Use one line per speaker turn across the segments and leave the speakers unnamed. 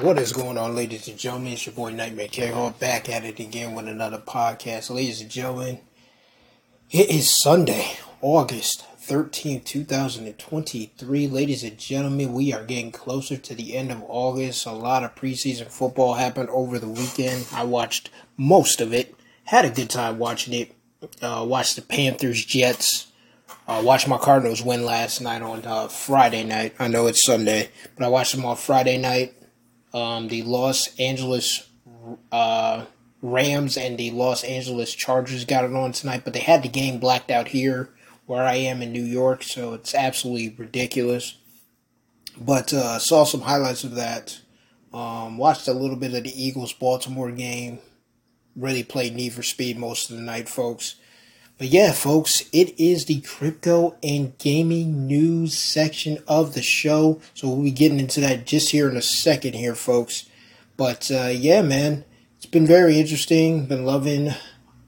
What is going on, ladies and gentlemen? It's your boy Nightmare Hall back at it again with another podcast. Ladies and gentlemen, it is Sunday, August 13th, 2023. Ladies and gentlemen, we are getting closer to the end of August. A lot of preseason football happened over the weekend. I watched most of it, had a good time watching it. Uh, watched the Panthers, Jets, uh, watched my Cardinals win last night on uh, Friday night. I know it's Sunday, but I watched them on Friday night. Um, the Los Angeles uh, Rams and the Los Angeles Chargers got it on tonight, but they had the game blacked out here where I am in New York, so it's absolutely ridiculous. But uh, saw some highlights of that. Um, watched a little bit of the Eagles Baltimore game. Really played Need for Speed most of the night, folks. But yeah, folks, it is the crypto and gaming news section of the show. So we'll be getting into that just here in a second here, folks. But uh, yeah, man, it's been very interesting. Been loving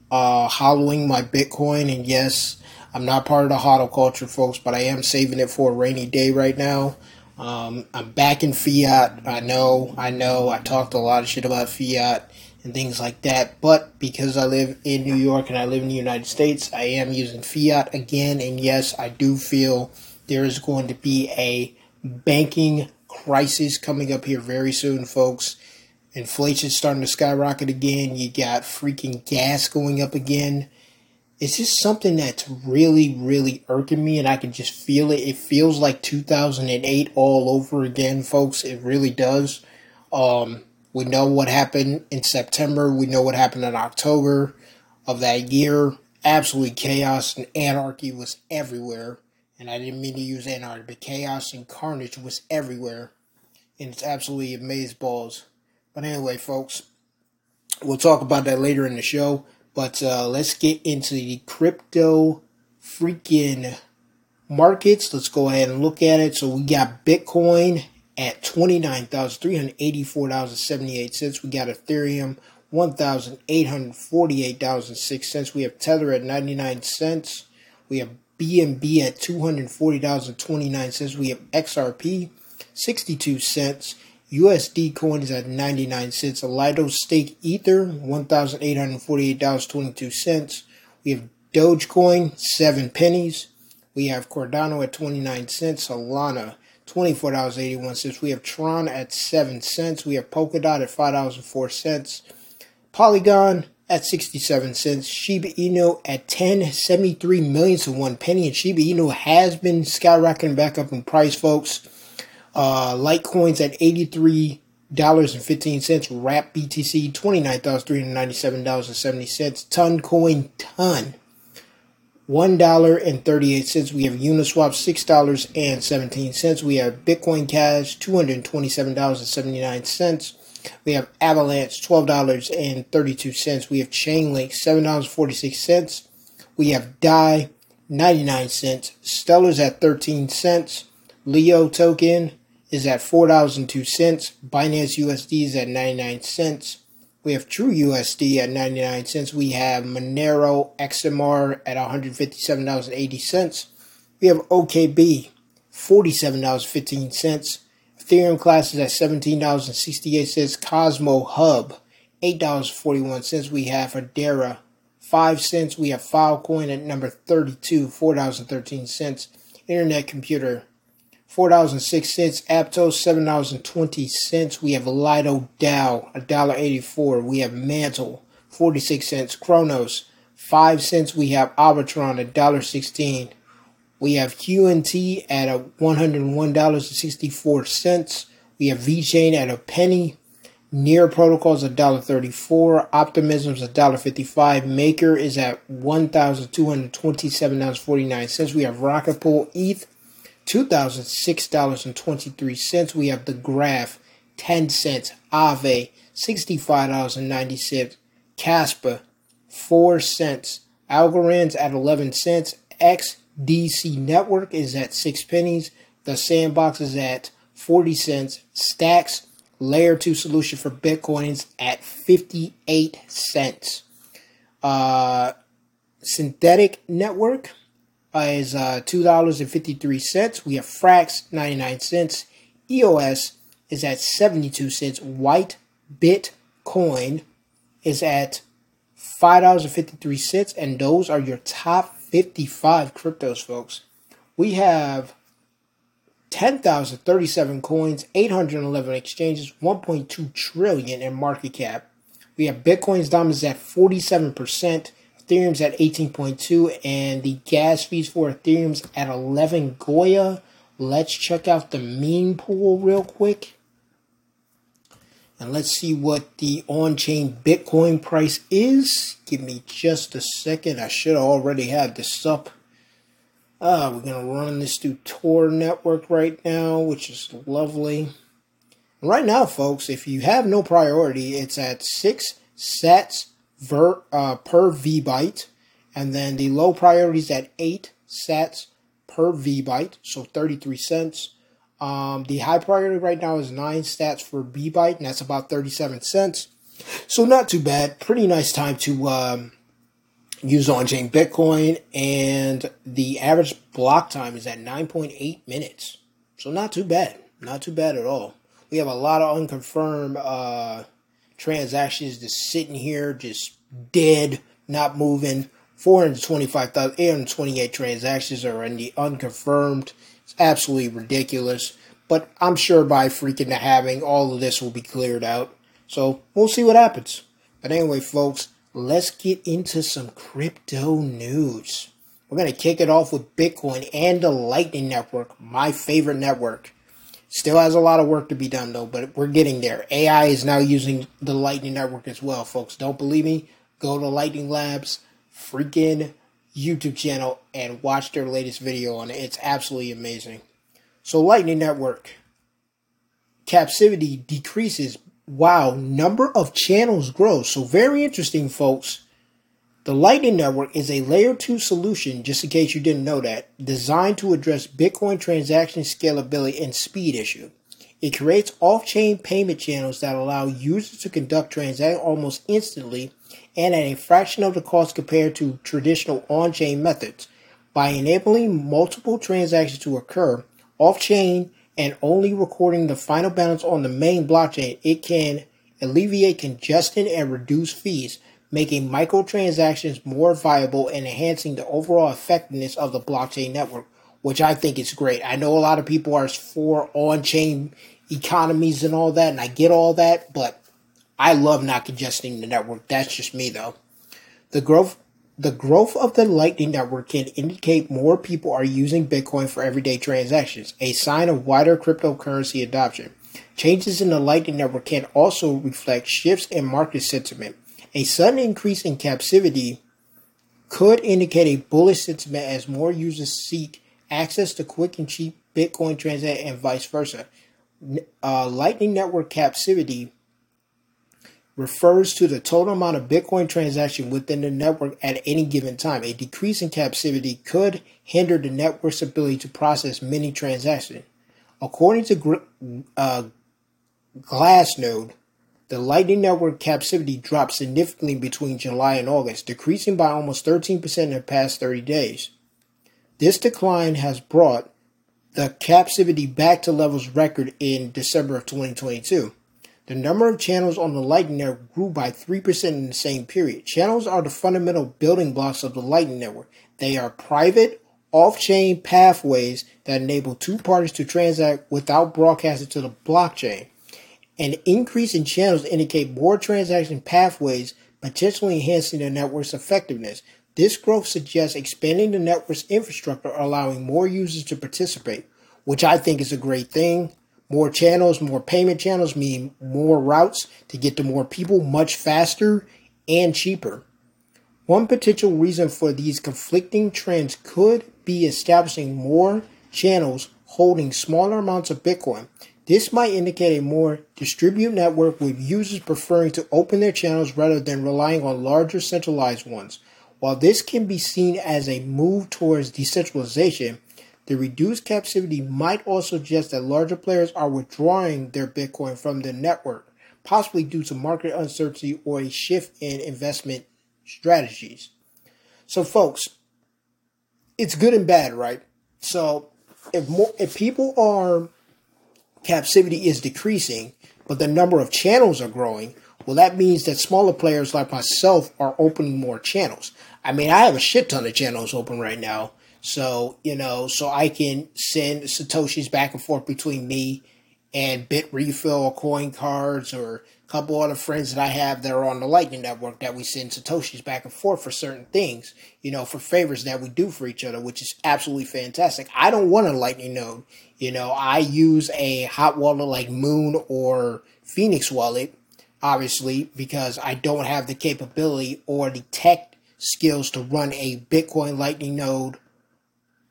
uh, hollowing my Bitcoin. And yes, I'm not part of the hodl culture, folks, but I am saving it for a rainy day right now. Um, I'm back in fiat. I know, I know. I talked a lot of shit about fiat and things like that. But because I live in New York and I live in the United States, I am using fiat again. And yes, I do feel there is going to be a banking crisis coming up here very soon, folks. Inflation's starting to skyrocket again. You got freaking gas going up again. It's just something that's really, really irking me, and I can just feel it. It feels like 2008 all over again, folks. It really does. Um, we know what happened in September. We know what happened in October of that year. Absolutely chaos and anarchy was everywhere. And I didn't mean to use anarchy, but chaos and carnage was everywhere. And it's absolutely amazing balls. But anyway, folks, we'll talk about that later in the show. But uh, let's get into the crypto freaking markets. Let's go ahead and look at it. So we got Bitcoin at $29,384.78. We got Ethereum, $1,848.06. We have Tether at 99 cents. We have BNB at $240.29. We have XRP, 62 cents. USD coin is at 99 cents. A Lido Stake Ether, $1,848.22. We have Dogecoin, 7 pennies. We have Cardano at 29 cents. Solana, $24.81. We have Tron at 7 cents. We have Polkadot at $5.04. Polygon at 67 cents. Shiba Inu at 1073 million to one penny. And Shiba Inu has been skyrocketing back up in price, folks. Uh, Litecoins at $83 and fifteen cents. Wrap BTC twenty nine thousand three hundred ninety seven dollars and seventy cents. Ton coin ton one dollar and thirty eight cents. We have Uniswap six dollars and seventeen cents. We have Bitcoin Cash two hundred twenty seven dollars and seventy nine cents. We have Avalanche twelve dollars and thirty two cents. We have Chainlink seven dollars forty six cents. We have Dai ninety nine cents. Stellar's at thirteen cents. Leo token is at four dollars and two cents. Binance USD is at ninety nine cents. We have True USD at 99 cents. We have Monero XMR at $157.80. We have OKB, $47.15. Ethereum Classic at $17.68. Cosmos Hub, $8.41. We have Hedera, 5 cents. We have Filecoin at number 32, $4.13. Internet Computer, four dollars and six cents. Aptos seven dollars and twenty cents. We have Lido DAO a dollar eighty four. We have Mantle forty six cents. Cronos five cents. We have Arbitrum a dollar sixteen. We have QNT at a one hundred one dollars and sixty four cents. We have VeChain at a penny. Near Protocols a dollar thirty four. Optimism's a dollar fifty five. Maker is at one thousand two hundred twenty seven dollars forty nine cents. We have Rocket Pool ETH $2,006.23. We have the Graph, 10 cents. Aave, $65.90. Casper, 4 cents. Algorand's at 11 cents. XDC Network is at 6 pennies. The Sandbox is at 40 cents. Stacks, Layer 2 solution for Bitcoins at 58 cents. Uh, Synthetix Network, is uh, $2.53. We have Frax, 99 cents. EOS is at 72 cents. WhiteBIT Coin is at $5.53. And those are your top 55 cryptos, folks. We have 10,037 coins, 811 exchanges, 1.2 trillion in market cap. We have Bitcoin's dominance at 47%, Ethereum's at 18.2, and the gas fees for Ethereum's at 11 Gwei. Let's check out the mempool real quick. And let's see what the on-chain Bitcoin price is. Give me just a second. I should have already have this up. Uh, we're going to run this through Tor Network right now, which is lovely. Right now, folks, if you have no priority, it's at 6 sats ver, uh, per VByte. And then the low priority is at 8 sats per VByte, so 33 cents. Um, the high priority right now is 9 sats for VByte, and that's about 37 cents. So not too bad. Pretty nice time to um, use on-chain Bitcoin, and the average block time is at 9.8 minutes. So not too bad. Not too bad at all we have a lot of unconfirmed uh, transactions just sitting here, just dead, not moving. 425,828 transactions are in the unconfirmed. It's absolutely ridiculous. But I'm sure by freaking the halving, all of this will be cleared out. So we'll see what happens. But anyway, folks, let's get into some crypto news. We're going to kick it off with Bitcoin and the Lightning Network, my favorite network. Still has a lot of work to be done though, but we're getting there. AI is now using the Lightning Network as well, folks. Don't believe me? Go to Lightning Labs freaking YouTube channel and watch their latest video on it. It's absolutely amazing. So Lightning Network capacity decreases. Wow, number of channels grows. So very interesting, folks. The Lightning Network is a layer 2 solution, just in case you didn't know that, designed to address Bitcoin transaction scalability and speed issue. It creates off-chain payment channels that allow users to conduct transactions almost instantly and at a fraction of the cost compared to traditional on-chain methods. By enabling multiple transactions to occur off-chain and only recording the final balance on the main blockchain, it can alleviate congestion and reduce fees making microtransactions more viable and enhancing the overall effectiveness of the blockchain network, which I think is great. I know a lot of people are for on chain economies and all that, and I get all that, but I love not congesting the network. That's just me though. The growth the growth of the Lightning Network can indicate more people are using Bitcoin for everyday transactions, a sign of wider cryptocurrency adoption. Changes in the Lightning Network can also reflect shifts in market sentiment, a sudden increase in capacity could indicate a bullish sentiment as more users seek access to quick and cheap Bitcoin transactions and vice versa. Uh, Lightning Network capacity refers to the total amount of Bitcoin transaction within the network at any given time. A decrease in capacity could hinder the network's ability to process many transactions. According to uh, Glassnode, the Lightning Network capacity dropped significantly between July and August, decreasing by almost 13% in the past 30 days. This decline has brought the capacity back to levels record in December of 2022. The number of channels on the Lightning Network grew by 3% in the same period. Channels are the fundamental building blocks of the Lightning Network. They are private, off chain pathways that enable two parties to transact without broadcasting to the blockchain. An increase in channels indicate more transaction pathways, potentially enhancing the network's effectiveness. This growth suggests expanding the network's infrastructure, allowing more users to participate, which I think is a great thing. More channels, more payment channels mean more routes to get to more people much faster and cheaper. One potential reason for these conflicting trends could be establishing more channels holding smaller amounts of Bitcoin. This might indicate a more distributed network with users preferring to open their channels rather than relying on larger centralized ones. While this can be seen as a move towards decentralization, the reduced captivity might also suggest that larger players are withdrawing their Bitcoin from the network, possibly due to market uncertainty or a shift in investment strategies. So, folks, it's good and bad, right? So, if more if people are capacity is decreasing, but the number of channels are growing, well, that means that smaller players like myself are opening more channels. I mean, I have a shit ton of channels open right now. So, you know, so I can send Satoshis back and forth between me and Bitrefill or coin cards or couple other friends that I have that are on the Lightning Network that we send Satoshis back and forth for certain things, you know, for favors that we do for each other, which is absolutely fantastic. I don't want a Lightning node. You know, I use a hot wallet like Muun or Phoenix wallet, obviously, because I don't have the capability or the tech skills to run a Bitcoin Lightning node.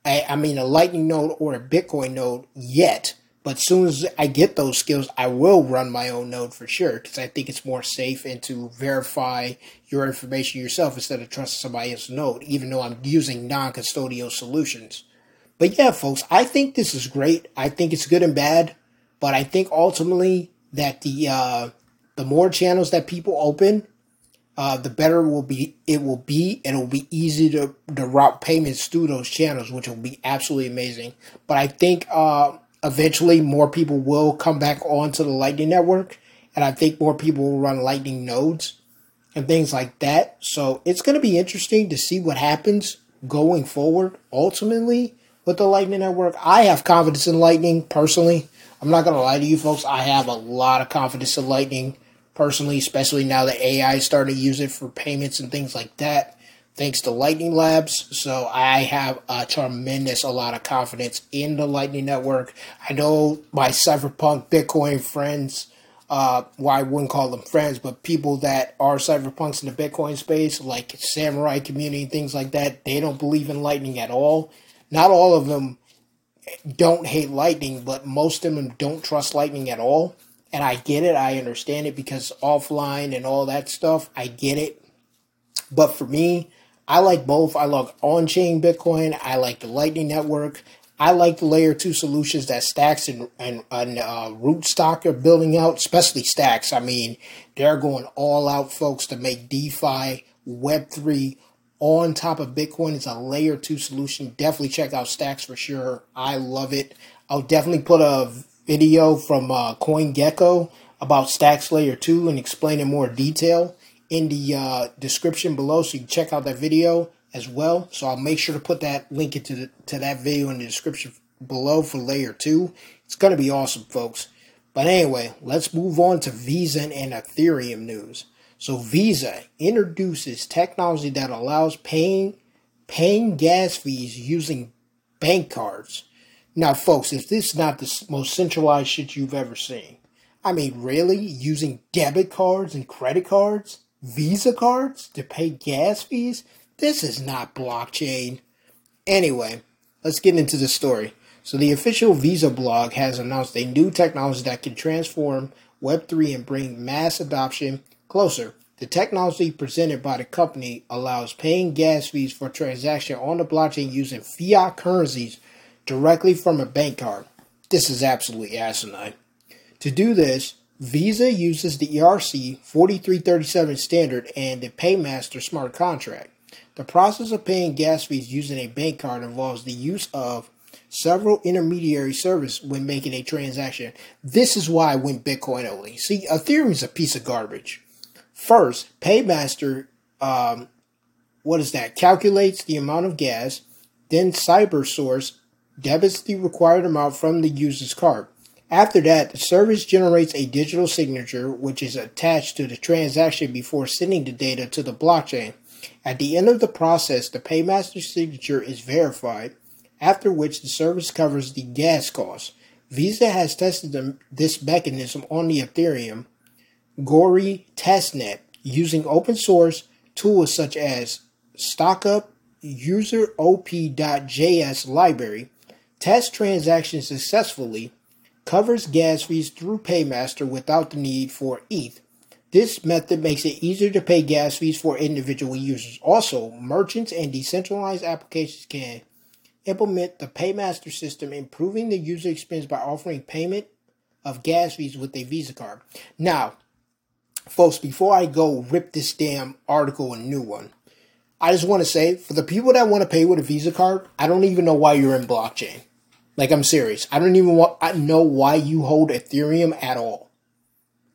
I, I mean, a Lightning node or a Bitcoin node yet but soon as I get those skills, I will run my own node for sure because I think it's more safe and to verify your information yourself instead of trusting somebody else's node, even though I'm using non custodial solutions. But yeah, folks, I think this is great. I think it's good and bad, but I think ultimately that the uh, the more channels that people open, uh, the better will be. It will be, and it will be easy to, to route payments through those channels, which will be absolutely amazing. But I think uh, eventually more people will come back onto the Lightning Network, and I think more people will run Lightning nodes and things like that. So it's going to be interesting to see what happens going forward ultimately with the Lightning Network. I have confidence in Lightning personally. I'm not going to lie to you folks. I have a lot of confidence in Lightning personally, especially now that AI is starting to use it for payments and things like that thanks to Lightning Labs. So I have a tremendous a lot of confidence in the Lightning Network. I know my cypherpunk Bitcoin friends, uh, well, I wouldn't call them friends, but people that are cypherpunks in the Bitcoin space, like Samourai community and things like that, they don't believe in Lightning at all. Not all of them don't hate Lightning, but most of them don't trust Lightning at all. And I get it, I understand it because offline and all that stuff, I get it. But for me, I like both. I love on chain Bitcoin. I like the Lightning Network. I like the layer two solutions that Stacks and, and, and uh, Rootstock are building out, especially Stacks. I mean, they're going all out, folks, to make DeFi, Web3 on top of Bitcoin. It's a layer two solution. Definitely check out Stacks for sure. I love it. I'll definitely put a video from uh, CoinGecko about Stacks Layer 2 and explain in more detail in the uh, description below, so you can check out that video as well. So I'll make sure to put that link into the, to that video in the description below for layer two. It's gonna be awesome, folks. But anyway, let's move on to Visa and Ethereum news. So Visa introduces technology that allows paying paying gas fees using bank cards. Now, folks, if this is not the most centralized shit you've ever seen, I mean, really using debit cards and credit cards? Visa cards to pay gas fees? This is not blockchain. Anyway, let's get into the story. So, the official Visa blog has announced a new technology that can transform Web3 and bring mass adoption closer. The technology presented by the company allows paying gas fees for transaction on the blockchain using fiat currencies directly from a bank card. This is absolutely asinine. To do this, Visa uses the ERC 4337 standard and the Paymaster smart contract. The process of paying gas fees using a bank card involves the use of several intermediary services when making a transaction. This is why I went Bitcoin only. See, Ethereum is a piece of garbage. First, Paymaster, um, what is that? Calculates the amount of gas. Then CyberSource debits the required amount from the user's card. After that, the service generates a digital signature which is attached to the transaction before sending the data to the blockchain. At the end of the process, the paymaster signature is verified, after which the service covers the gas costs. Visa has tested this mechanism on the Ethereum Goerli testnet using open source tools such as Stackup user op.js library. Test transactions successfully covers gas fees through Paymaster without the need for ETH. This method makes it easier to pay gas fees for individual users. Also, merchants and decentralized applications can implement the Paymaster system, improving the user experience by offering payment of gas fees with a Visa card. Now, folks, before I go rip this damn article a new one, I just want to say for the people that want to pay with a Visa card, I don't even know why you're in blockchain. Like I'm serious. I don't even want, I know why you hold Ethereum at all.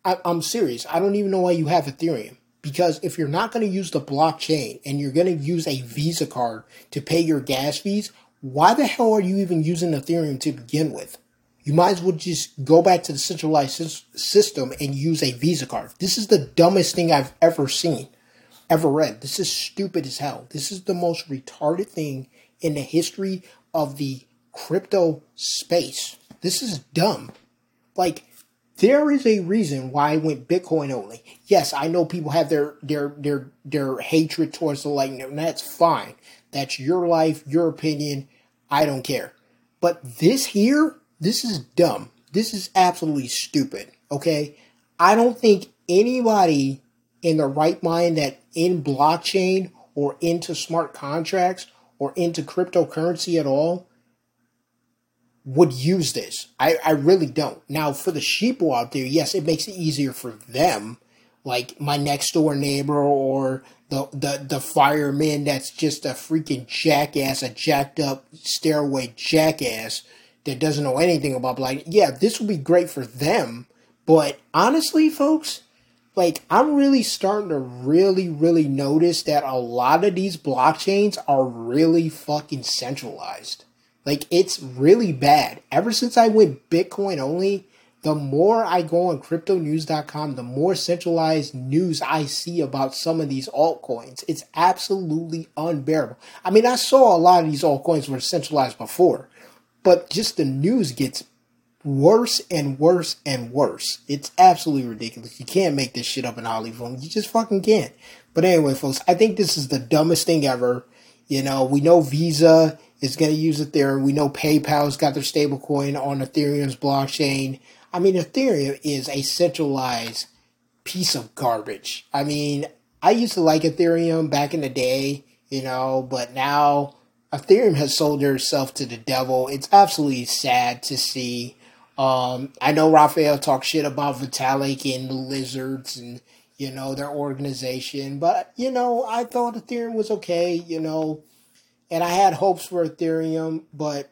I, I'm serious. I don't even know why you have Ethereum. Because if you're not going to use the blockchain and you're going to use a Visa card to pay your gas fees, why the hell are you even using Ethereum to begin with? You might as well just go back to the centralized system and use a Visa card. This is the dumbest thing I've ever seen, ever read. This is stupid as hell. This is the most retarded thing in the history of the crypto space. This is dumb. Like, there is a reason why I went Bitcoin only. Yes, I know people have their their their their hatred towards the lightning, and that's fine. That's your life, your opinion. I don't care. But this here, this is dumb. This is absolutely stupid. Okay? I don't think anybody in the right mind that in blockchain or into smart contracts or into cryptocurrency at all would use this. I, I really don't. Now, for the sheeple out there, yes, it makes it easier for them, like my next door neighbor or the, the, the fireman that's just a freaking jackass, a jacked up stairway jackass that doesn't know anything about like yeah this would be great for them but honestly folks like i'm really starting to really really notice that a lot of these blockchains are really fucking centralized like it's really bad ever since i went bitcoin only the more i go on cryptonews.com the more centralized news i see about some of these altcoins it's absolutely unbearable i mean i saw a lot of these altcoins were centralized before but just the news gets worse and worse and worse. It's absolutely ridiculous. You can't make this shit up in Hollywood. You just fucking can't. But anyway, folks, I think this is the dumbest thing ever. You know, we know Visa is going to use Ethereum. We know PayPal's got their stablecoin on Ethereum's blockchain. I mean, Ethereum is a centralized piece of garbage. I mean, I used to like Ethereum back in the day, you know, but now Ethereum has sold herself to the devil. It's absolutely sad to see. Um, I know Raphael talked shit about Vitalik and the lizards and you know their organization, but you know I thought Ethereum was okay, you know, and I had hopes for Ethereum, but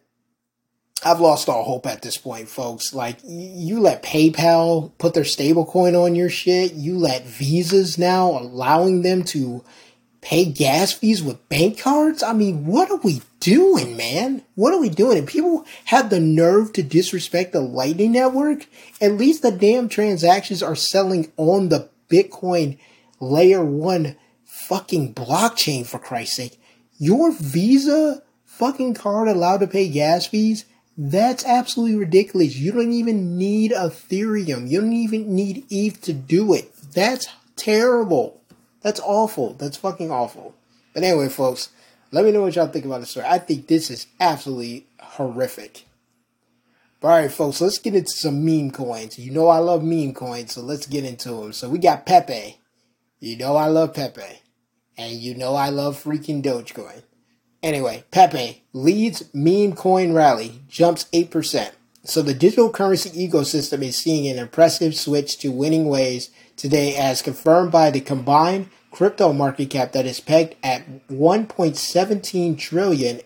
I've lost all hope at this point, folks. Like you let PayPal put their stablecoin on your shit, you let Visas now allowing them to pay gas fees with bank cards? I mean, what are we doing, man? What are we doing? And people have the nerve to disrespect the Lightning Network? At least the damn transactions are selling on the Bitcoin layer one fucking blockchain, for Christ's sake. Your Visa fucking card allowed to pay gas fees? That's absolutely ridiculous. You don't even need Ethereum. You don't even need ETH to do it. That's terrible. That's awful. That's fucking awful. But anyway, folks, let me know what y'all think about the story. I think this is absolutely horrific. But all right, folks, let's get into some meme coins. You know I love meme coins, so let's get into them. So we got Pepe. You know I love Pepe. And you know I love freaking Dogecoin. Anyway, Pepe leads meme coin rally, jumps 8%. So the digital currency ecosystem is seeing an impressive switch to winning ways today as confirmed by the combined crypto market cap that is pegged at 1.17 trillion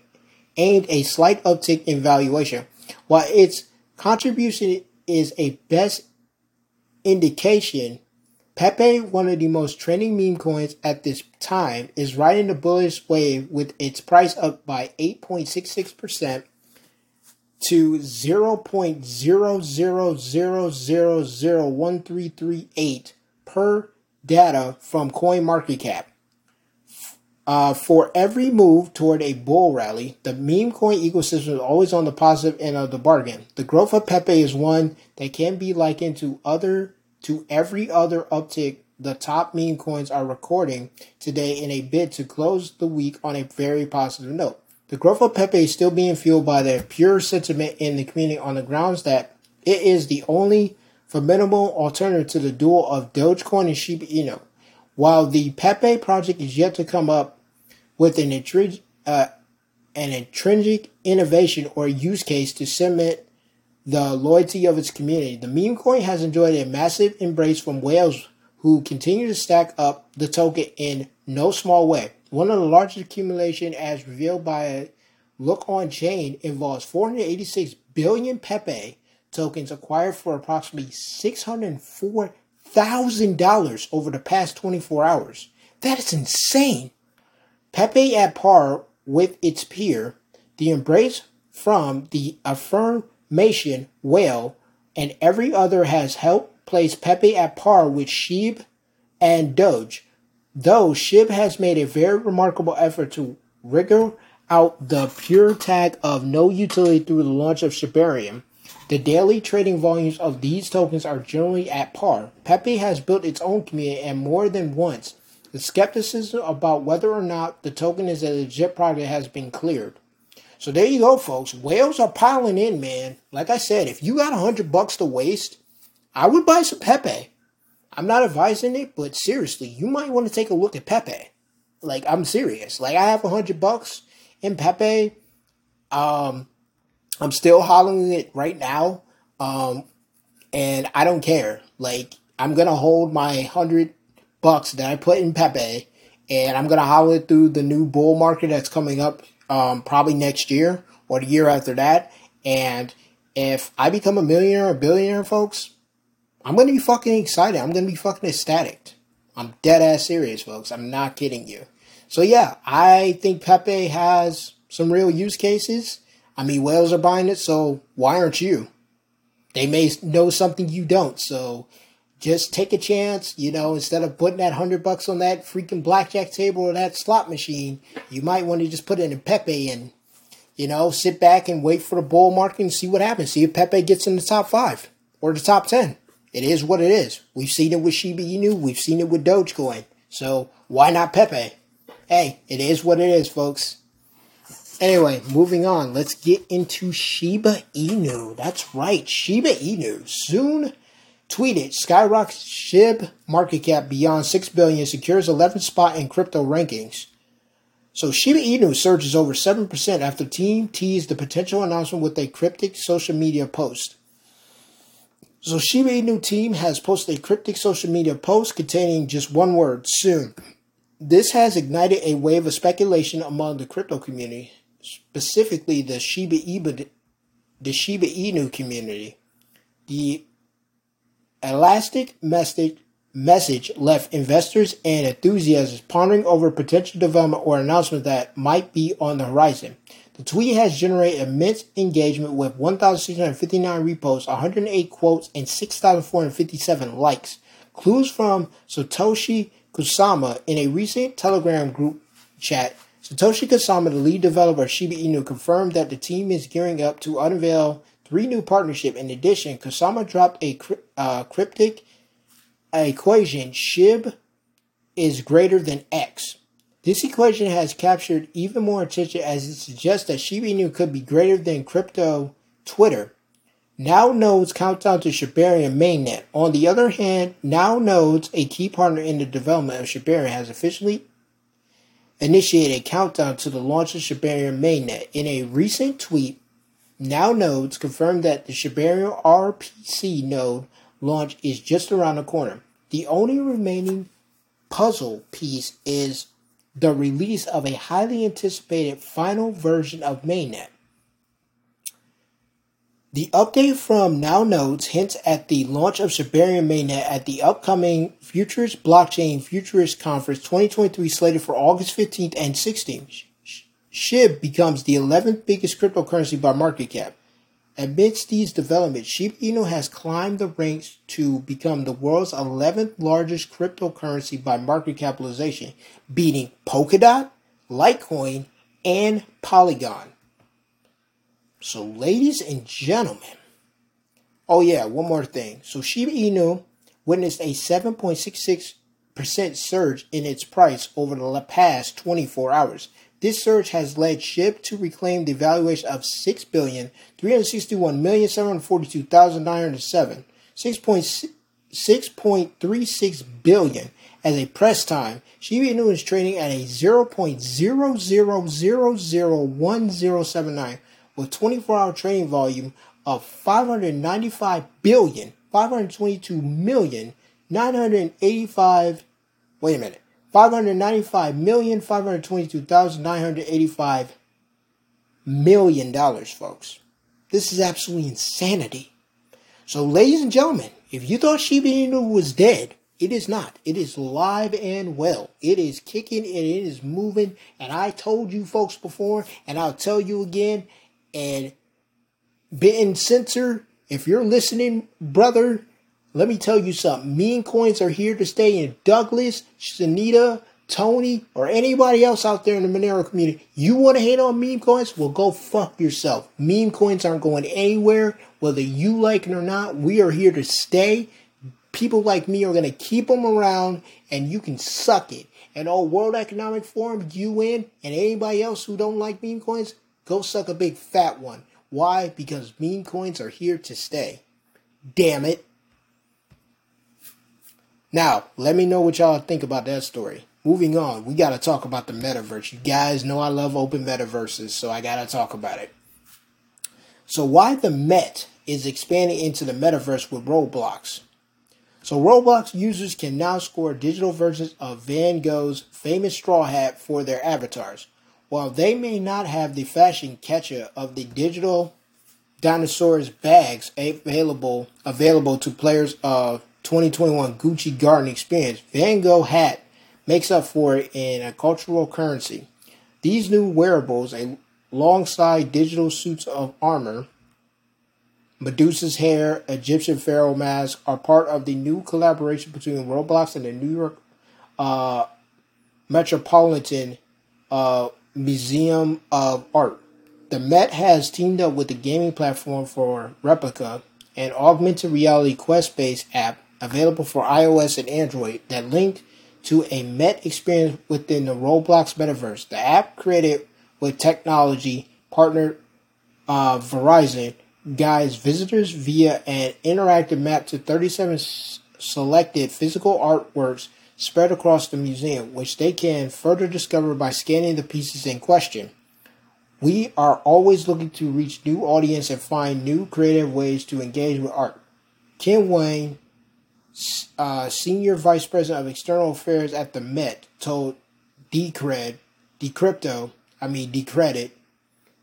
and a slight uptick in valuation. While its contribution is a best indication, Pepe, one of the most trending meme coins at this time, is riding the bullish wave with its price up by 8.66% to 0.00001338 per data from CoinMarketCap. Uh, for every move toward a bull rally, the meme coin ecosystem is always on the positive end of the bargain. The growth of Pepe is one that can be likened to other to every other uptick the top meme coins are recording today in a bid to close the week on a very positive note. The growth of Pepe is still being fueled by the pure sentiment in the community on the grounds that it is the only formidable alternative to the duel of Dogecoin and Shiba Inu. While the Pepe project is yet to come up with an, uh, an intrinsic innovation or use case to cement the loyalty of its community, the meme coin has enjoyed a massive embrace from whales who continue to stack up the token in no small way. One of the largest accumulation as revealed by a look on chain involves 486 billion Pepe tokens acquired for approximately $604,000 over the past 24 hours. That is insane. Pepe at par with its peer, the embrace from the affirmation whale and every other has helped place Pepe at par with SHIB and Doge, though SHIB has made a very remarkable effort to wriggle out the pure tag of no utility through the launch of Shibarium. The daily trading volumes of these tokens are generally at par. Pepe has built its own community and more than once the skepticism about whether or not the token is a legit project has been cleared. So there you go, folks. Whales are piling in, man. Like I said, if you got a hundred bucks to waste, I would buy some Pepe. I'm not advising it, but seriously, you might want to take a look at Pepe. Like I'm serious. Like I have a hundred bucks in Pepe. Um, I'm still hollering it right now. Um, and I don't care. Like I'm gonna hold my hundred bucks that I put in Pepe, and I'm gonna holler it through the new bull market that's coming up um, probably next year or the year after that. And if I become a millionaire or billionaire, folks, I'm gonna be fucking excited. I'm gonna be fucking ecstatic. I'm dead ass serious, folks. I'm not kidding you. So yeah, I think Pepe has some real use cases. I mean, whales are buying it, so why aren't you? They may know something you don't, so just take a chance. You know, instead of putting that hundred bucks on that freaking blackjack table or that slot machine, you might want to just put it in Pepe and, you know, sit back and wait for the bull market and see what happens. See if Pepe gets in the top five or the top ten. It is what it is. We've seen it with Shiba Inu. We've seen it with Dogecoin. So why not Pepe? Hey, it is what it is, folks. Anyway, moving on. Let's get into Shiba Inu. That's right, Shiba Inu. Soon tweeted skyrockets SHIB market cap beyond 6 billion secures 11th spot in crypto rankings. So Shiba Inu surges over 7% after team teased the potential announcement with a cryptic social media post. So Shiba Inu team has posted a cryptic social media post containing just one word, soon. This has ignited a wave of speculation among the crypto community, specifically the Shiba the Shiba Inu community. The elastic message message left investors and enthusiasts pondering over potential development or announcement that might be on the horizon. The tweet has generated immense engagement with 1,659 reposts, 108 quotes, and 6,457 likes. Clues from Shytoshi Kusama in a recent Telegram group chat. Shytoshi Kusama, the lead developer of Shiba Inu, confirmed that the team is gearing up to unveil three new partnerships. In addition, Kusama dropped a uh, cryptic equation: SHIB is greater than X. This equation has captured even more attention as it suggests that Shiba could be greater than crypto Twitter. Now Nodes countdown to Shibarium mainnet. On the other hand, Now Nodes, a key partner in the development of Shibarium, has officially initiated a countdown to the launch of Shibarium mainnet. In a recent tweet, Now Nodes confirmed that the Shibarium RPC node launch is just around the corner. The only remaining puzzle piece is the release of a highly anticipated final version of mainnet. The update from Now Nodes hints at the launch of Shibarium mainnet at the upcoming Futurist Blockchain Futurist Conference 2023 slated for August 15th and 16th. SHIB becomes the 11th biggest cryptocurrency by market cap. Amidst these developments, Shiba Inu has climbed the ranks to become the world's 11th largest cryptocurrency by market capitalization, beating Polkadot, Litecoin, and Polygon. So, ladies and gentlemen, oh yeah, one more thing. So, Shiba Inu witnessed a 7.66% surge in its price over the past 24 hours, this surge has led SHIB to reclaim the valuation of six billion three hundred sixty-one million seven hundred forty-two thousand nine hundred seven, six point six point three six billion as a press time. Shiba Inu is trading at a zero point zero zero zero zero one zero seven nine with 24-hour trading volume of 595 billion 522 million 985 wait a minute 595,522,985 million, folks. This is absolutely insanity. So, ladies and gentlemen, if you thought Shiba Inu was dead, it is not. It is live and well. It is kicking and it is moving. And I told you folks before, and I'll tell you again. And Bitten Censor, if you're listening, brother, let me tell you something. Meme coins are here to stay. And Douglas, Shanita, Tony, or anybody else out there in the Monero community, you want to hate on meme coins? Well, go fuck yourself. Meme coins aren't going anywhere, whether you like it or not. We are here to stay people like me are going to keep them around and you can suck it. And all World Economic Forum, UN, and anybody else who don't like meme coins, go suck a big fat one. Why? Because meme coins are here to stay. Damn it. Now, let me know what y'all think about that story. Moving on, we got to talk about the metaverse. You guys know I love open metaverses, so I got to talk about it. So, why the Met is expanding into the metaverse with Roblox? So Roblox users can now score digital versions of Van Gogh's famous straw hat for their avatars. While they may not have the fashion catcher of the digital dinosaurs bags available available to players of 2021 Gucci Garden Experience, Van Gogh hat makes up for it in a cultural currency. These new wearables, alongside digital suits of armor, Medusa's hair, Egyptian pharaoh mask are part of the new collaboration between Roblox and the New York uh, Metropolitan uh, Museum of Art. The Met has teamed up with the gaming platform for Replica, an augmented reality quest based app available for iOS and Android that linked to a Met experience within the Roblox metaverse. The app created with technology partner uh, Verizon guides visitors via an interactive map to 37 s- selected physical artworks spread across the museum, which they can further discover by scanning the pieces in question. We are always looking to reach new audience and find new creative ways to engage with art. Ken Wang, uh, Senior Vice President of External Affairs at the Met, told Decred, Decrypto, I mean Decredit,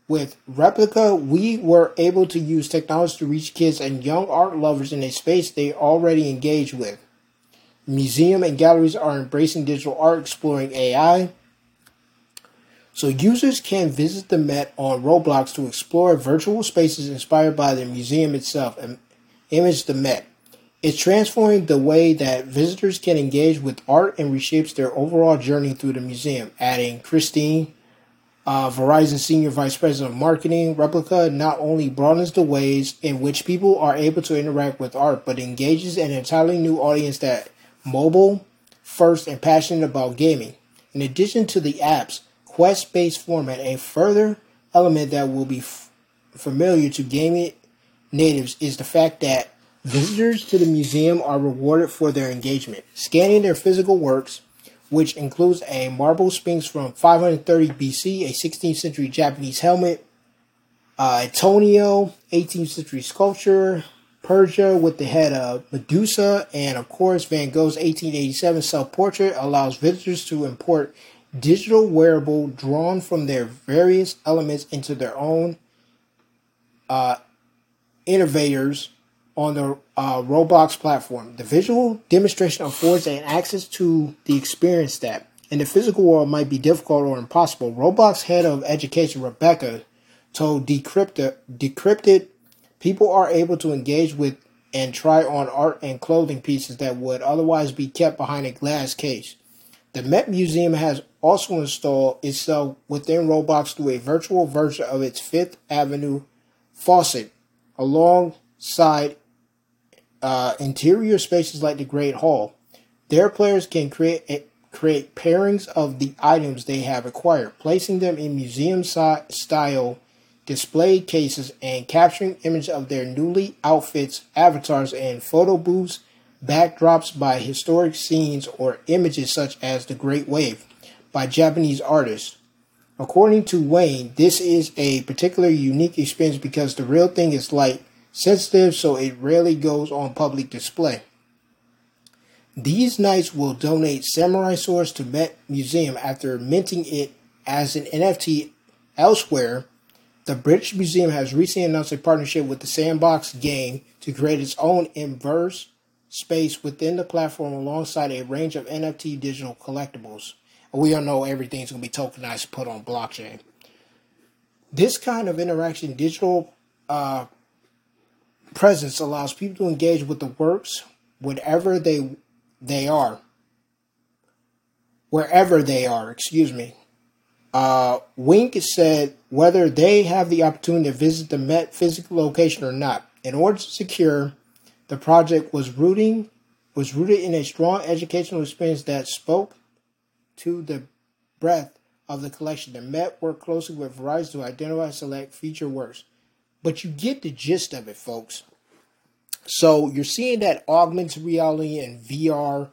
with Replica, we were able to use technology to reach kids and young art lovers in a space they already engage with. Museum and galleries are embracing digital art, exploring AI. So users can visit the Met on Roblox to explore virtual spaces inspired by the museum itself and image the Met. It's transforming the way that visitors can engage with art and reshapes their overall journey through the museum, adding Christine uh, Verizon Senior Vice President of Marketing, Replica not only broadens the ways in which people are able to interact with art, but engages an entirely new audience that mobile first and passionate about gaming. In addition to the app's quest-based format, a further element that will be f- familiar to gaming natives is the fact that visitors to the museum are rewarded for their engagement, scanning their physical works which includes a marble sphinx from 530 BC, a 16th century Japanese helmet, uh, Antonio, 18th century sculpture, Perseus with the head of Medusa, and of course Van Gogh's 1887 self-portrait allows visitors to import digital wearable drawn from their various elements into their own uh, innovators on the uh, Roblox platform. The visual demonstration affords an access to the experience that in the physical world might be difficult or impossible. Roblox head of education Rebecca told Decrypted, Decrypted people are able to engage with and try on art and clothing pieces that would otherwise be kept behind a glass case. The Met Museum has also installed itself within Roblox through a virtual version of its Fifth Avenue faucet alongside uh, interior spaces like the Great Hall. Their players can create create pairings of the items they have acquired, placing them in museum style display cases and capturing images of their newly outfits, avatars, and photo booths, backdrops by historic scenes or images such as the Great Wave by Japanese artists. According to Wayne, this is a particularly unique experience because the real thing is like sensitive, so it rarely goes on public display. These knights will donate samurai swords to Met Museum after minting it as an NFT elsewhere. The British Museum has recently announced a partnership with the Sandbox game to create its own inverse space within the platform alongside a range of NFT digital collectibles. We all know everything's going to be tokenized and put on blockchain. This kind of interaction, digital uh, presence allows people to engage with the works whatever they they are wherever they are excuse me uh, Wink said whether they have the opportunity to visit the Met physical location or not. In order to secure, the project was rooting was rooted in a strong educational experience that spoke to the breadth of the collection. The Met worked closely with Verizon to identify select feature works. But you get the gist of it, folks. So you're seeing that augmented reality and VR,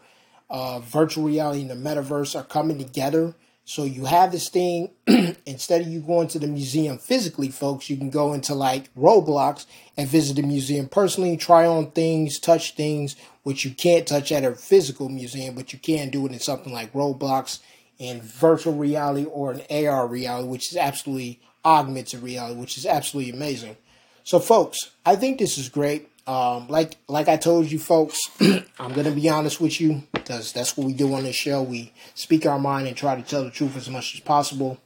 uh, virtual reality, and the metaverse are coming together so you have this thing, instead of you going to the museum physically, folks, you can go into like Roblox and visit the museum personally, try on things, touch things, which you can't touch at a physical museum, but you can do it in something like Roblox in virtual reality or an AR reality, which is absolutely augmented reality, which is absolutely amazing. So, folks, I think this is great. Um, like like I told you folks, I'm gonna be honest with you because that's what we do on this show. We speak our mind and try to tell the truth as much as possible.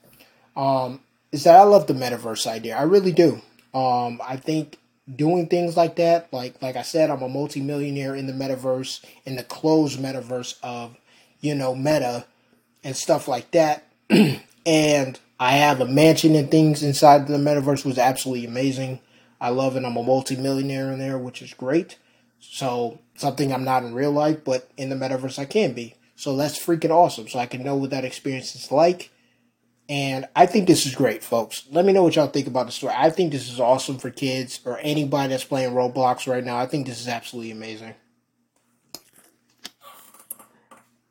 Um, is that I love the metaverse idea. I really do. Um, I think doing things like that, like like I said, I'm a multimillionaire in the metaverse, in the closed metaverse of, you know, Meta and stuff like that. and I have a mansion and things inside the metaverse was absolutely amazing. I love it. I'm a multimillionaire in there, which is great. So something I'm not in real life, but in the metaverse I can be. So that's freaking awesome. So I can know what that experience is like. And I think this is great, folks. Let me know what y'all think about the story. I think this is awesome for kids or anybody that's playing Roblox right now. I think this is absolutely amazing.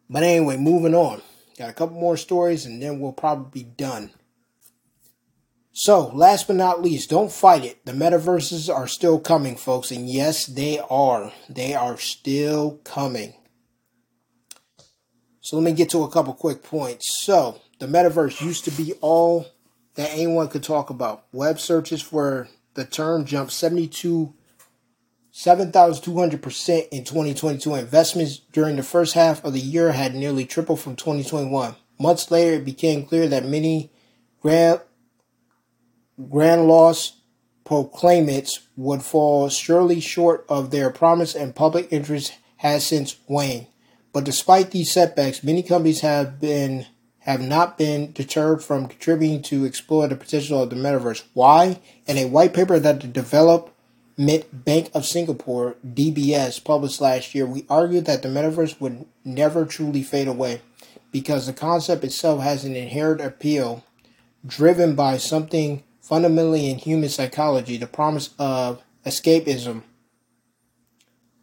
But anyway, moving on. Got a couple more stories and then we'll probably be done. So, last but not least, don't fight it. The metaverses are still coming, folks. And yes, they are. They are still coming. So, let me get to a couple quick points. So, the metaverse used to be all that anyone could talk about. Web searches for the term jumped 72 7,200% in 2022. Investments during the first half of the year had nearly tripled from 2021. Months later, it became clear that many Grand loss proclaimants would fall surely short of their promise and public interest has since waned. But despite these setbacks, many companies have been have not been deterred from contributing to explore the potential of the metaverse. Why? In a white paper that the Development Bank of Singapore, DBS, published last year, we argued that the metaverse would never truly fade away because the concept itself has an inherent appeal driven by something fundamentally in human psychology, the promise of escapism,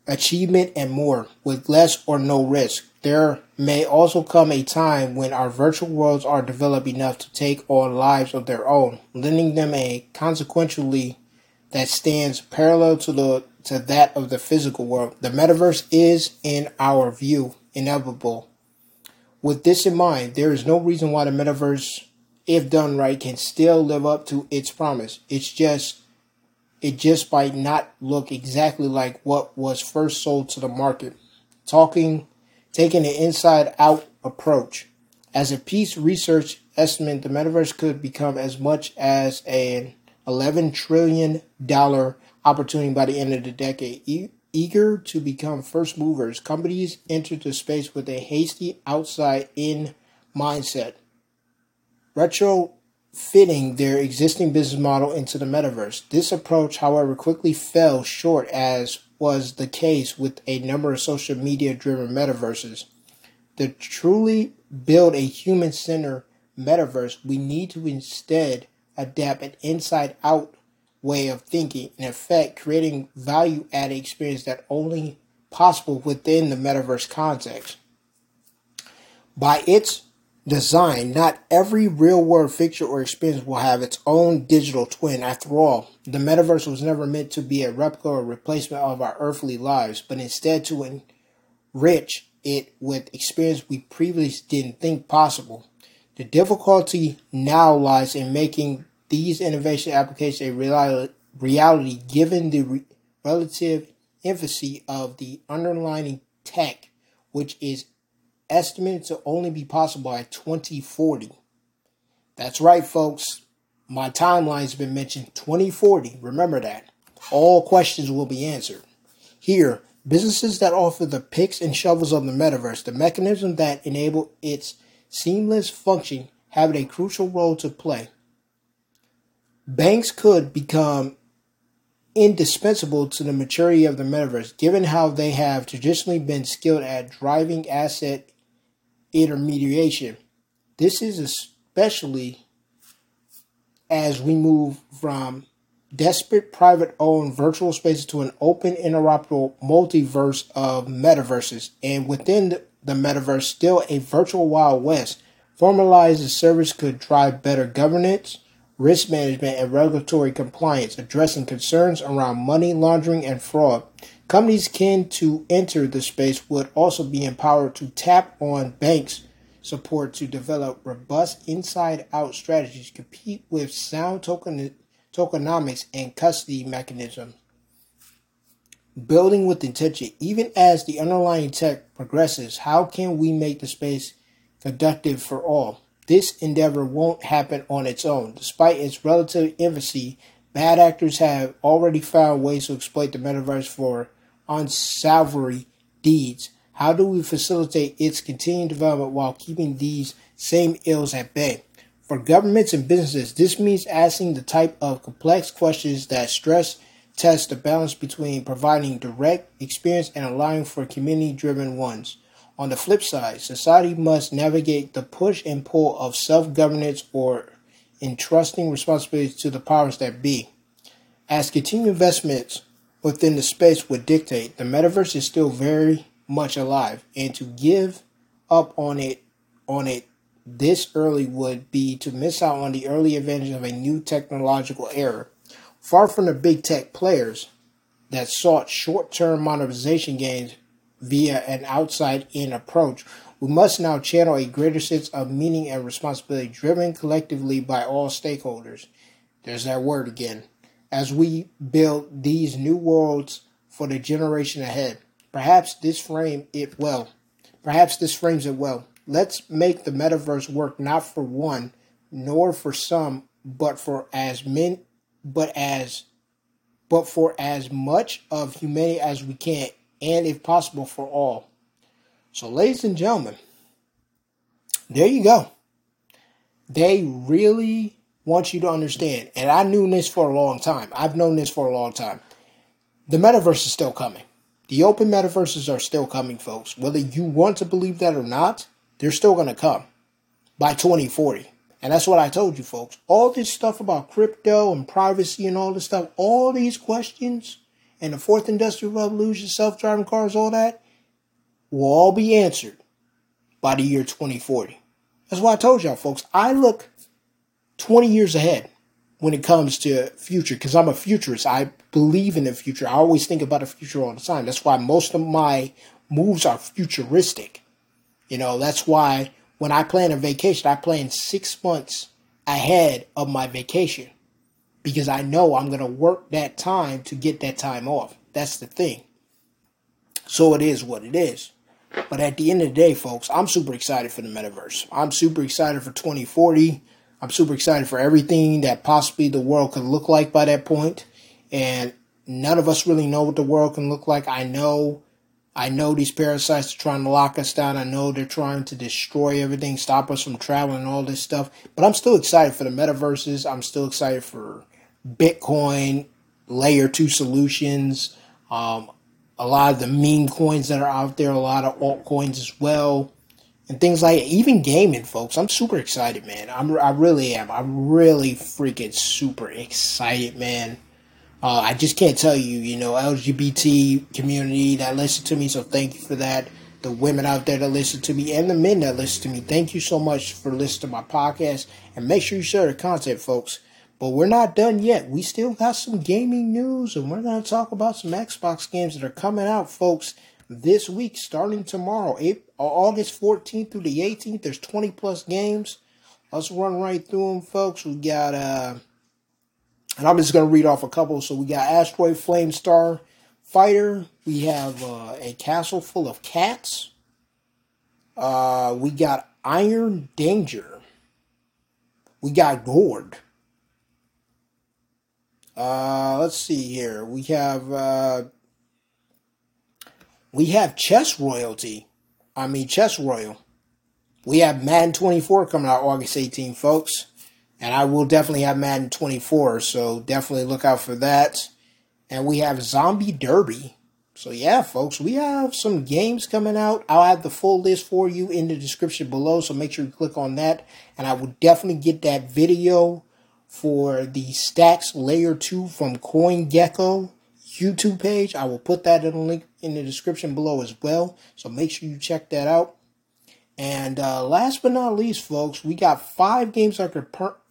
achievement, and more with less or no risk. There may also come a time when our virtual worlds are developed enough to take on lives of their own, lending them a consequentially that stands parallel to the to that of the physical world. The metaverse is, in our view, inevitable. With this in mind, there is no reason why the metaverse if done right, can still live up to its promise. It's just it just might not look exactly like what was first sold to the market. Talking taking an inside out approach. As a Peace Research estimate, the metaverse could become as much as an $11 trillion opportunity by the end of the decade. Eager to become first movers, companies enter the space with a hasty outside in mindset retrofitting their existing business model into the metaverse. This approach, however, quickly fell short, as was the case with a number of social media driven metaverses. To truly build a human centered metaverse, we need to instead adapt an inside out way of thinking, in effect, creating value added experience that only possible within the metaverse context. By its design, not every real world fixture or experience will have its own digital twin. After all, the metaverse was never meant to be a replica or replacement of our earthly lives, but instead to enrich it with experience we previously didn't think possible. The difficulty now lies in making these innovation applications a reality given the re- relative infancy of the underlying tech, which is estimated to only be possible by 2040. That's right, folks. My timeline's been mentioned 2040. Remember that. All questions will be answered. Here, businesses that offer the picks and shovels of the metaverse, the mechanism that enable its seamless function, have a crucial role to play. Banks could become indispensable to the maturity of the metaverse, given how they have traditionally been skilled at driving asset intermediation. This is especially as we move from desperate private owned virtual spaces to an open interoperable multiverse of metaverses and within the metaverse still a virtual wild west formalized service could drive better governance risk management and regulatory compliance addressing concerns around money laundering and fraud companies keen to enter the space would also be empowered to tap on banks support to develop robust inside out strategies compete with sound token tokenomics, and custody mechanism. Building with intention, even as the underlying tech progresses, how can we make the space conductive for all? This endeavor won't happen on its own. Despite its relative infancy, bad actors have already found ways to exploit the metaverse for unsavory deeds. How do we facilitate its continued development while keeping these same ills at bay? For governments and businesses, this means asking the type of complex questions that stress test the balance between providing direct experience and allowing for community driven ones. On the flip side, society must navigate the push and pull of self governance or entrusting responsibilities to the powers that be. As continued investments within the space would dictate, the metaverse is still very much alive, and to give up on it on it this early would be to miss out on the early advantage of a new technological era. Far from the big tech players that sought short term monetization gains via an outside in approach, we must now channel a greater sense of meaning and responsibility driven collectively by all stakeholders. There's that word again. As we build these new worlds for the generation ahead, perhaps this frame it well. Perhaps this frames it well. Let's make the metaverse work not for one, nor for some, but for as many, but as, but for as much of humanity as we can, and if possible, for all. So, ladies and gentlemen, there you go. They really want you to understand, and I knew this for a long time. I've known this for a long time. The metaverse is still coming. The open metaverses are still coming, folks. Whether you want to believe that or not, they're still going to come by 2040. And that's what I told you, folks. All this stuff about crypto and privacy and all this stuff, all these questions and the fourth industrial revolution, self driving cars, all that will all be answered by the year 2040. That's why I told y'all, folks. I look 20 years ahead when it comes to future because I'm a futurist. I believe in the future. I always think about the future all the time. That's why most of my moves are futuristic. You know, that's why when I plan a vacation, I plan six months ahead of my vacation because I know I'm going to work that time to get that time off. That's the thing. So it is what it is. But at the end of the day, folks, I'm super excited for the metaverse. I'm super excited for 2040. I'm super excited for everything that possibly the world could look like by that point. And none of us really know what the world can look like. I know I know these parasites are trying to lock us down. I know they're trying to destroy everything, stop us from traveling, all this stuff. But I'm still excited for the metaverses. I'm still excited for Bitcoin, layer two solutions, um, a lot of the meme coins that are out there, a lot of altcoins as well, and things like even gaming, folks. I'm super excited, man. I'm I really am. I'm really freaking super excited, man. Uh, I just can't tell you, you know, LGBT community that listen to me, so thank you for that. The women out there that listen to me and the men that listen to me, thank you so much for listening to my podcast. And make sure you share the content, folks. But we're not done yet. We still got some gaming news, and we're going to talk about some Xbox games that are coming out, folks, this week, starting tomorrow, April, August 14th through the 18th. There's 20 plus games. Let's run right through them, folks. We got uh, And I'm just going to read off a couple. So we got Asteroid Flame Star Fighter. We have uh, a castle full of cats. Uh, we got Iron Danger. We got Gord. Uh, let's see here. We have uh, we have Chess Royalty. I mean Chess Royal. We have Madden 24 coming out August 18, folks. And I will definitely have Madden 24, so definitely look out for that. And we have Zombie Derby. So yeah, folks, we have some games coming out. I'll have the full list for you in the description below, so make sure you click on that. And I will definitely get that video for the Stacks Layer 2 from CoinGecko YouTube page. I will put that in the link in the description below as well. So make sure you check that out. And uh, last but not least, folks, we got five games are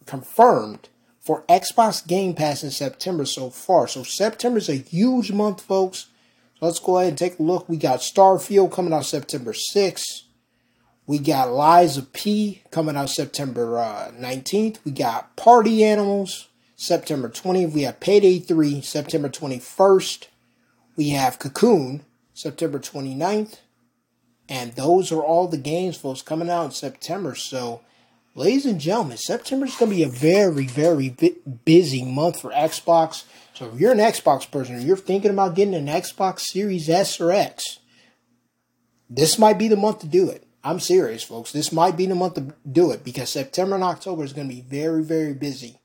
confirmed for Xbox Game Pass in September so far. So September is a huge month, folks. So let's go ahead and take a look. We got Starfield coming out September 6th. We got of P coming out September uh, 19th. We got Party Animals September 20th. We have Payday 3 September 21st. We have Cocoon September 29th. And those are all the games, folks, coming out in September. So, ladies and gentlemen, September is going to be a very, very busy month for Xbox. So, if you're an Xbox person, or you're thinking about getting an Xbox Series S or X, this might be the month to do it. I'm serious, folks. This might be the month to do it because September and October is going to be very, very busy.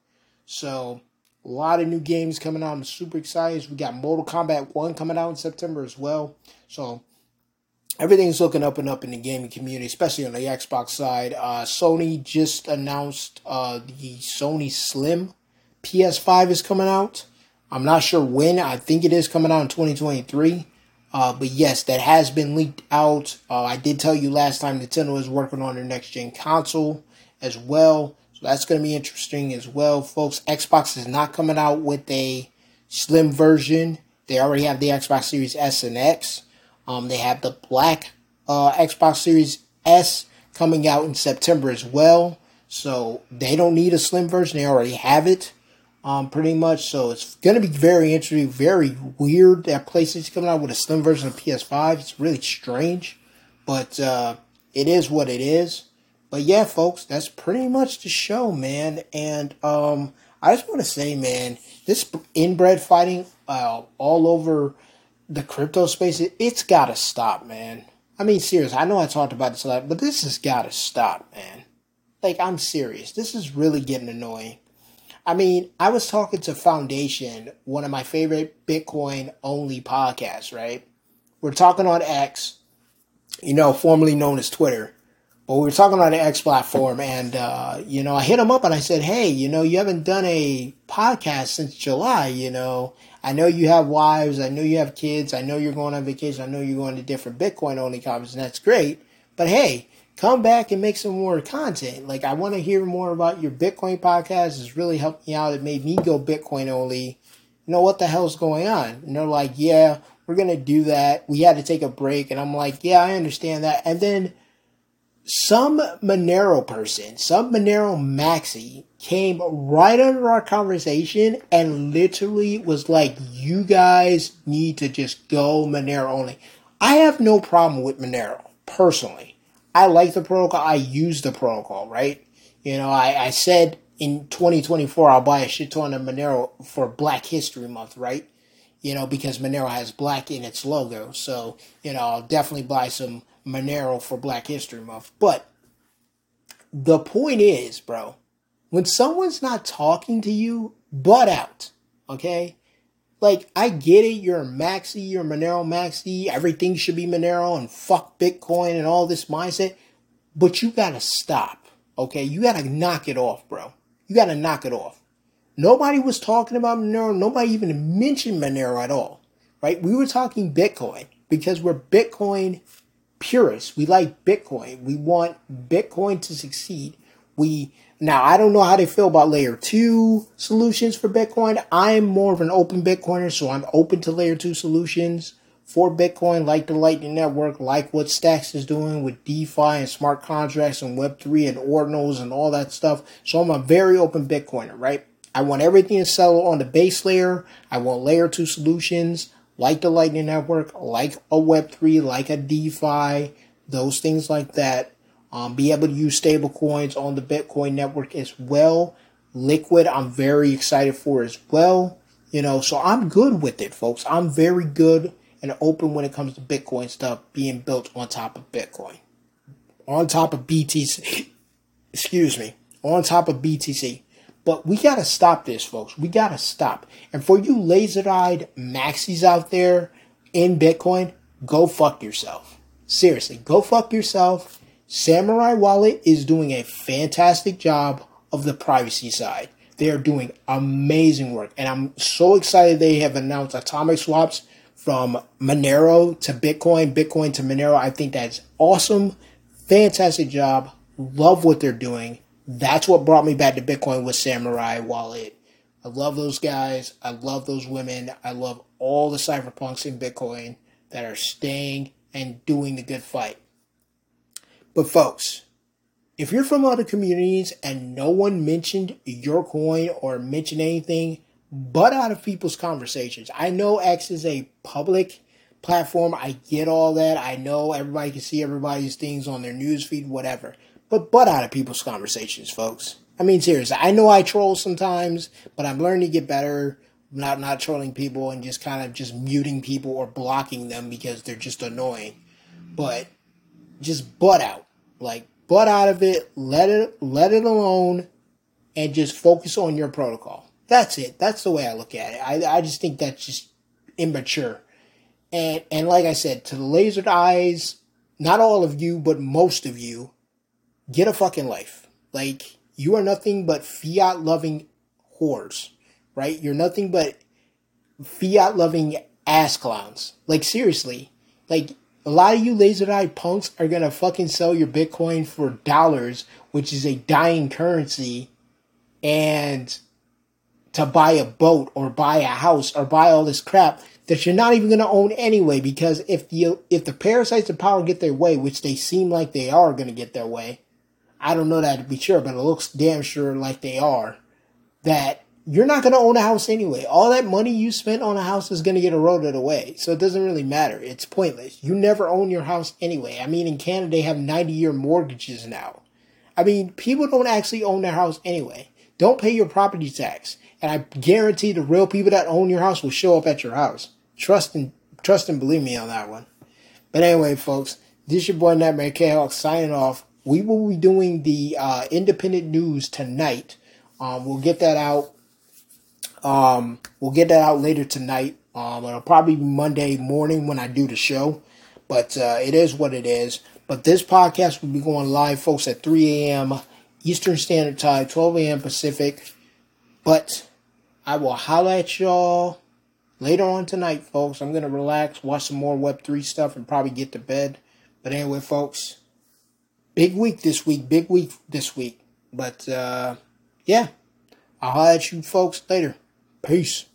So, a lot of new games coming out. I'm super excited. We got Mortal Kombat 1 coming out in September as well. So, everything's looking up and up in the gaming community, especially on the Xbox side. Uh, Sony just announced uh, the Sony Slim PS5 is coming out. I'm not sure when. I think it is coming out in 2023. Uh, but yes, that has been leaked out. Uh, I did tell you last time Nintendo is working on their next gen console as well. So that's going to be interesting as well, folks. Xbox is not coming out with a slim version. They already have the Xbox Series S and X. Um, they have the black uh, Xbox Series S coming out in September as well. So they don't need a slim version. They already have it, um, pretty much. So it's going to be very interesting, very weird that PlayStation's coming out with a slim version of PS5. It's really strange, but uh, it is what it is. But yeah, folks, that's pretty much the show, man. And um, I just want to say, man, this inbred fighting uh, all over the crypto space, it, has got to stop, man. I mean, serious. I know I talked about this a lot, but this has got to stop, man. Like, I'm serious. This is really getting annoying. I mean, I was talking to Foundation, one of my favorite Bitcoin only podcasts, right? We're talking on X, you know, formerly known as Twitter. But we were talking on the X platform, and uh, you know, I hit him up and I said, "Hey, you know, you haven't done a podcast since July. You know, I know you have wives, I know you have kids, I know you're going on vacation, I know you're going to different Bitcoin only conferences, and that's great. But hey, come back and make some more content. Like, I want to hear more about your Bitcoin podcast. It's really helped me out. It made me go Bitcoin only. You know what the hell's going on? And they're like, yeah, we're gonna do that. We had to take a break, and I'm like, yeah, I understand that. And then some Monero person, some Monero maxi came right under our conversation and literally was like, you guys need to just go Monero only. I have no problem with Monero, personally. I like the protocol. I use the protocol, right? You know, I, I said in 2024 I'll buy a shit ton of Monero for Black History Month, right? You know, because Monero has black in its logo. So, you know, I'll definitely buy some Monero for Black History Month. But the point is, bro, when someone's not talking to you, butt out. Okay? Like, I get it, you're a maxi, you're a Monero maxi, everything should be Monero and fuck Bitcoin and all this mindset, but you gotta stop. Okay? You gotta knock it off, bro. You gotta knock it off. Nobody was talking about Monero, nobody even mentioned Monero at all. Right? We were talking Bitcoin because we're Bitcoin purists. We like Bitcoin. We want Bitcoin to succeed. We now I don't know how they feel about layer two solutions for Bitcoin. I'm more of an open Bitcoiner, so I'm open to layer two solutions for Bitcoin, like the Lightning Network, like what Stacks is doing with DeFi and smart contracts and Web3 and ordinals and all that stuff. So I'm a very open Bitcoiner, right? I want everything to settle on the base layer. I want layer two solutions like the Lightning Network, like a Web3, like a DeFi, those things like that. Um, be able to use stable coins on the Bitcoin network as well. Liquid, I'm very excited for as well. You know, so I'm good with it, folks. I'm very good and open when it comes to Bitcoin stuff being built on top of Bitcoin. On top of BTC. Excuse me. On top of BTC. But we gotta stop this, folks. We gotta stop. And for you laser-eyed maxis out there in Bitcoin, go fuck yourself. Seriously, go fuck yourself. Samourai Wallet is doing a fantastic job of the privacy side. They are doing amazing work. And I'm so excited they have announced atomic swaps from Monero to Bitcoin, Bitcoin to Monero. I think that's awesome. Fantastic job. Love what they're doing. That's what brought me back to Bitcoin with Samourai Wallet. I love those guys. I love those women. I love all the cypherpunks in Bitcoin that are staying and doing the good fight. But folks, if you're from other communities and no one mentioned your coin or mentioned anything but out of people's conversations, I know X is a public platform. I get all that. I know everybody can see everybody's things on their newsfeed, whatever. But butt out of people's conversations, folks. I mean, seriously, I know I troll sometimes, but I'm learning to get better. Not not trolling people and just kind of just muting people or blocking them because they're just annoying. But just butt out, like butt out of it. Let it let it alone, and just focus on your protocol. That's it. That's the way I look at it. I I just think that's just immature. And and like I said, to the lasered eyes, not all of you, but most of you, get a fucking life. Like you are nothing but fiat loving whores, right? You're nothing but fiat loving ass clowns. Like seriously, like a lot of you laser eyed punks are gonna fucking sell your Bitcoin for dollars, which is a dying currency, and to buy a boat or buy a house or buy all this crap that you're not even to own anyway because if you if the parasites of power get their way which they seem like they are to get their way I don't know that to be sure, but it looks damn sure like they are. That you're not going to own a house anyway. All that money you spent on a house is going to get eroded away. So it doesn't really matter. It's pointless. You never own your house anyway. I mean, in Canada, they have 90 year mortgages now. I mean, people don't actually own their house anyway. Don't pay your property tax. And I guarantee the real people that own your house will show up at your house. Trust and trust and believe me on that one. But anyway, folks, this is your boy Nightmare K-Hawk signing off we will be doing the uh, independent news tonight. Um, we'll get that out. Um, we'll get that out later tonight. Um, it'll probably be Monday morning when I do the show, but uh, it is what it is. But this podcast will be going live, folks, at 3 a.m. Eastern Standard Time, 12 a.m. Pacific. But I will holla at y'all later on tonight, folks. I'm going to relax, watch some more Web3 stuff, and probably get to bed. But anyway, folks, big week this week, big week this week. But uh, yeah, I'll holler at you folks later. Peace.